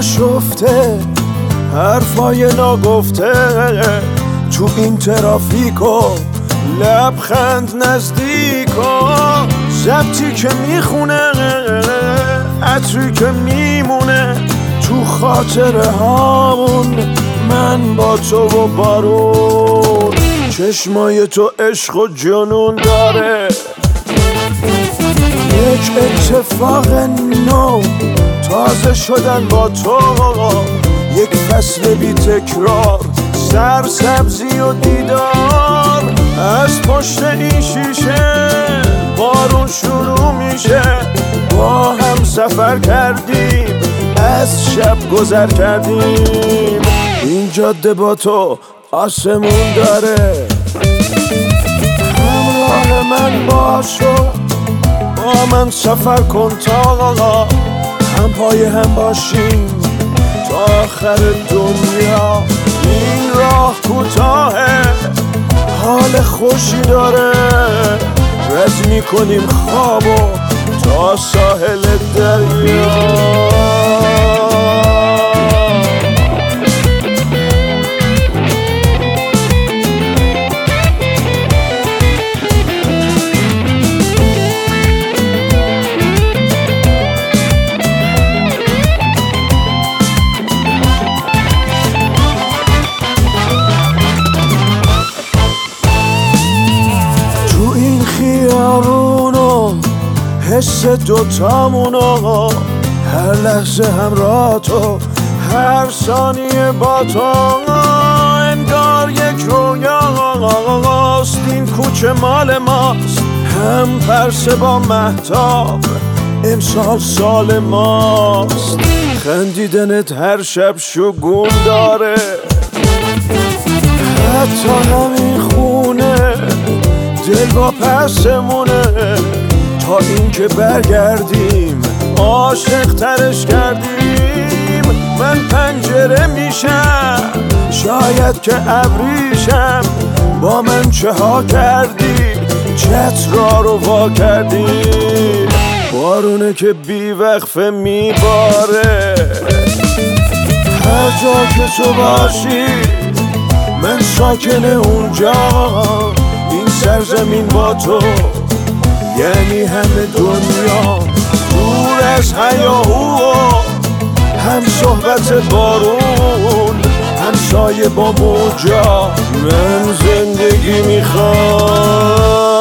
رفته حرفای ناگفته. تو این ترافیکو لبخند نزدیکا زبطی که می‌خونه عطری که میمونه. تو خاطر هامون من با تو و بارون چشمای تو عشق و جنون داره. یک اتفاق نو تازه شدن با تو. یک فصل بی تکرار سر سبزی و دیدار. از پشت این شیشه بارون شروع میشه. با هم سفر کردیم از شب گذر کردیم. این جاده با تو آسمون داره. همراه من باشو من سفر کن تا هم پای هم باشیم تا آخر دنیا. این راه کوتاهه حال خوشی داره. رد می‌کنیم خوابو تا ساحل دریا. حس دوتامونو هر لحظه همراه تو هر ثانیه با تو. انگار یک رویاست این کوچه مال ماست. هم پرسه با محتاب امسال سال ماست. خندیدنت هر شب شگون داره. حتی همین خونه دل با پسمونه. تا اینکه برگردیم عاشق ترش کردیم. من پنجره میشم شاید که ابریشم. با من چه ها کردی چترا رو وا کردی بارونه که بی وقفه میباره. هر جا که تو باشی من ساکن اونجا. این سرزمین با تو یعنی همه دنیا دور از هیاهو هم صحبت بارون هم سایه با موجا. من زندگی می‌خوام.